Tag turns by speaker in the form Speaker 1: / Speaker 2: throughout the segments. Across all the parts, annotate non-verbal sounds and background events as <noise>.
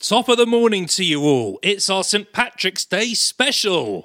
Speaker 1: Top of the morning to you all. It's our St. Patrick's Day special.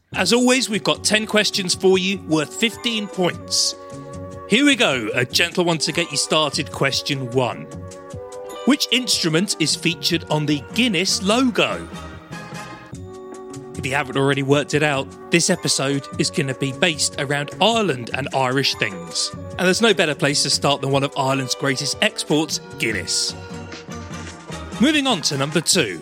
Speaker 1: As always, we've got 10 questions for you worth 15 points. Here we go, a gentle one to get you started. Question 1 Which instrument is featured on the Guinness logo? If you haven't already worked it out, this episode is going to be based around Ireland and Irish things. And there's no better place to start than one of Ireland's greatest exports, Guinness. Moving on to number two.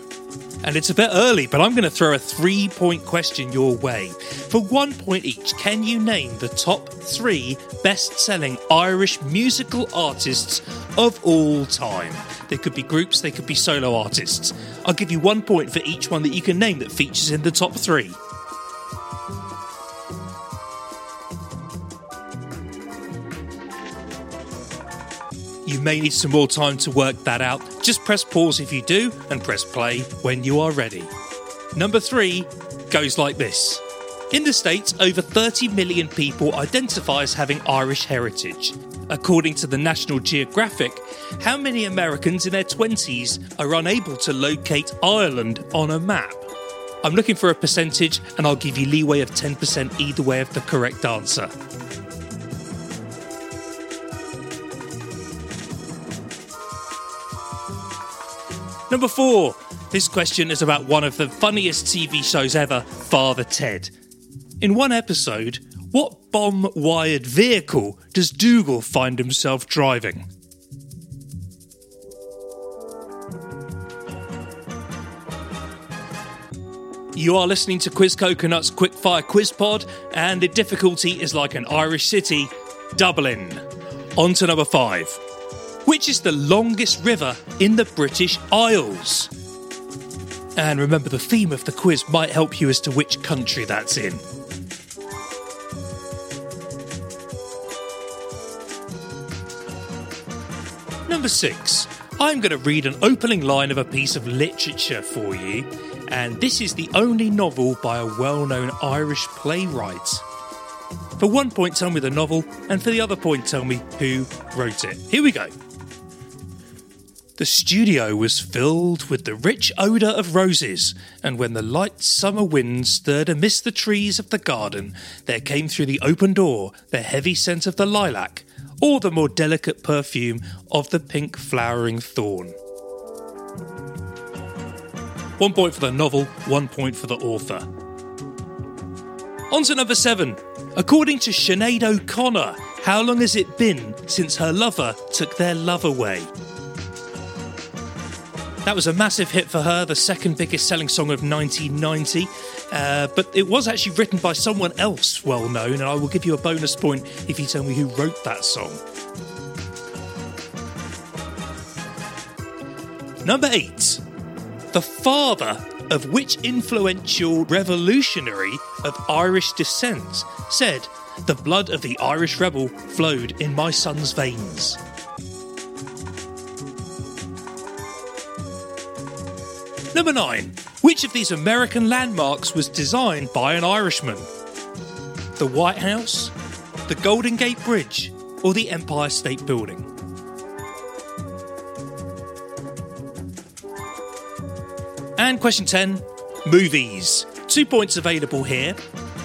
Speaker 1: And it's a bit early, but I'm going to throw a three point question your way. For one point each, can you name the top three best selling Irish musical artists of all time? They could be groups, they could be solo artists. I'll give you one point for each one that you can name that features in the top three. You may need some more time to work that out. Just press pause if you do, and press play when you are ready. Number three goes like this. In the States, over 30 million people identify as having Irish heritage. According to the National Geographic, how many Americans in their 20s are unable to locate Ireland on a map? I'm looking for a percentage, and I'll give you leeway of 10% either way of the correct answer. Number four. This question is about one of the funniest TV shows ever, Father Ted. In one episode, what bomb wired vehicle does Dougal find himself driving? You are listening to Quiz Coconuts Quickfire Quiz Pod, and the difficulty is like an Irish city, Dublin. On to number five. Which is the longest river in the British Isles? And remember, the theme of the quiz might help you as to which country that's in. Number six. I'm going to read an opening line of a piece of literature for you, and this is the only novel by a well known Irish playwright. For one point, tell me the novel, and for the other point, tell me who wrote it. Here we go. The studio was filled with the rich odour of roses, and when the light summer wind stirred amidst the trees of the garden, there came through the open door the heavy scent of the lilac, or the more delicate perfume of the pink flowering thorn. One point for the novel, one point for the author. On to number seven. According to Sinead O'Connor, how long has it been since her lover took their love away? That was a massive hit for her, the second biggest selling song of 1990. Uh, but it was actually written by someone else well known, and I will give you a bonus point if you tell me who wrote that song. Number eight. The father of which influential revolutionary of Irish descent said, The blood of the Irish rebel flowed in my son's veins. Number 9. Which of these American landmarks was designed by an Irishman? The White House, the Golden Gate Bridge, or the Empire State Building? And question 10 Movies. Two points available here.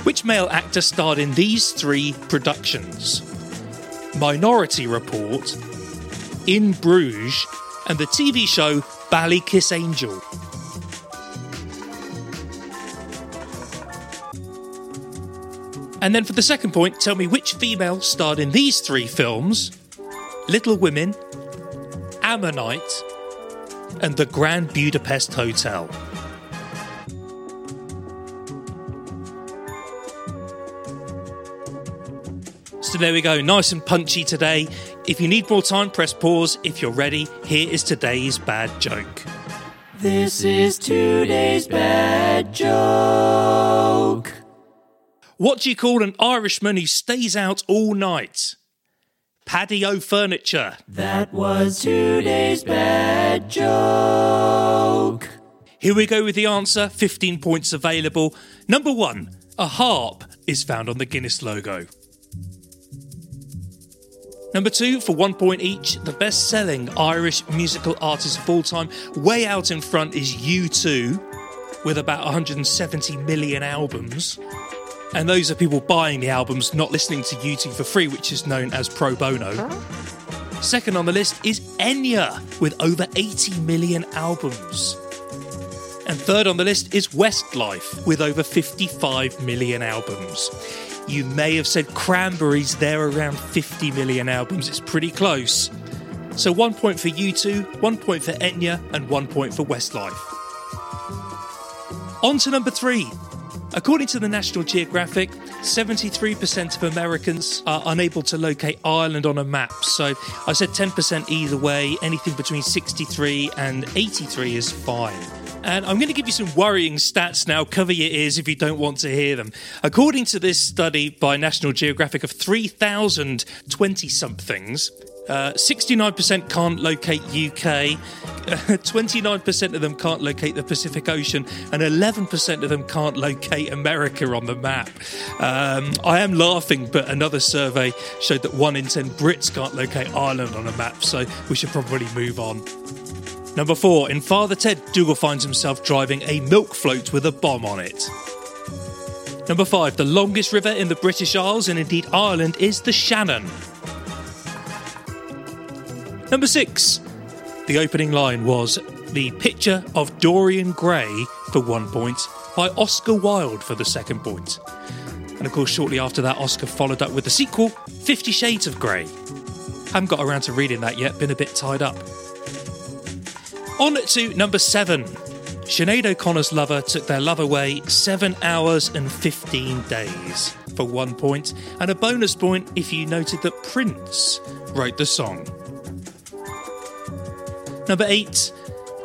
Speaker 1: Which male actor starred in these three productions? Minority Report, In Bruges, and the TV show Ballykissangel. And then for the second point, tell me which female starred in these three films Little Women, Ammonite, and The Grand Budapest Hotel. So there we go, nice and punchy today. If you need more time, press pause. If you're ready, here is today's bad joke.
Speaker 2: This is today's bad joke.
Speaker 1: What do you call an Irishman who stays out all night? Patio furniture.
Speaker 2: That was today's bad joke.
Speaker 1: Here we go with the answer 15 points available. Number one, a harp is found on the Guinness logo. Number two, for one point each, the best selling Irish musical artist of all time, way out in front, is U2, with about 170 million albums. And those are people buying the albums, not listening to U2 for free, which is known as pro bono. Second on the list is Enya, with over 80 million albums. And third on the list is Westlife, with over 55 million albums. You may have said Cranberries, they're around 50 million albums. It's pretty close. So one point for U2, one point for Enya, and one point for Westlife. On to number three. According to the National Geographic, 73% of Americans are unable to locate Ireland on a map. So I said 10% either way, anything between 63 and 83 is fine. And I'm going to give you some worrying stats now. Cover your ears if you don't want to hear them. According to this study by National Geographic of 3,020 somethings, uh, 69% can't locate UK, 29% <laughs> of them can't locate the Pacific Ocean, and 11% of them can't locate America on the map. Um, I am laughing, but another survey showed that 1 in 10 Brits can't locate Ireland on a map, so we should probably move on. Number four, in Father Ted, Dougal finds himself driving a milk float with a bomb on it. Number five, the longest river in the British Isles and indeed Ireland is the Shannon. Number six, the opening line was the picture of Dorian Gray for one point by Oscar Wilde for the second point. And of course, shortly after that, Oscar followed up with the sequel, Fifty Shades of Grey. Haven't got around to reading that yet, been a bit tied up. On to number seven. Sinead O'Connor's lover took their love away 7 hours and 15 days for one point, and a bonus point if you noted that Prince wrote the song. Number 8.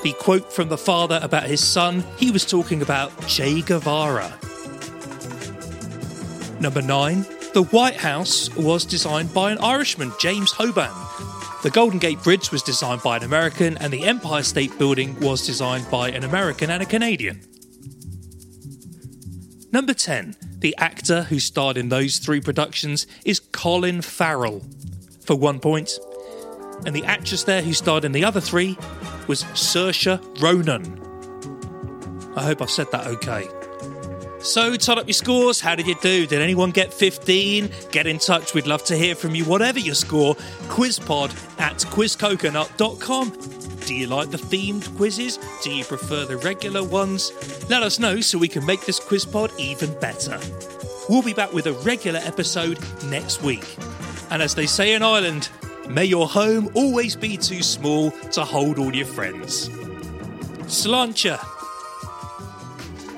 Speaker 1: The quote from the father about his son, he was talking about Che Guevara. Number 9. The White House was designed by an Irishman, James Hoban, the Golden Gate Bridge was designed by an American, and the Empire State Building was designed by an American and a Canadian. Number 10. The actor who starred in those three productions is Colin Farrell, for one point. And the actress there who starred in the other three was Saoirse Ronan. I hope I've said that okay. So, tot up your scores. How did you do? Did anyone get 15? Get in touch. We'd love to hear from you, whatever your score. Quizpod at quizcoconut.com. Do you like the themed quizzes? Do you prefer the regular ones? Let us know so we can make this quiz pod even better. We'll be back with a regular episode next week. And as they say in Ireland, may your home always be too small to hold all your friends. Sláinte!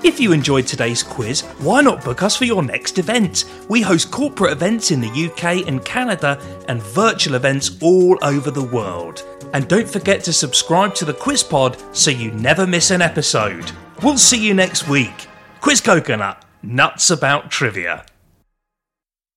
Speaker 1: If you enjoyed today's quiz, why not book us for your next event? We host corporate events in the UK and Canada and virtual events all over the world. And don't forget to subscribe to the Quiz Pod so you never miss an episode. We'll see you next week. Quiz Coconut, nuts about trivia.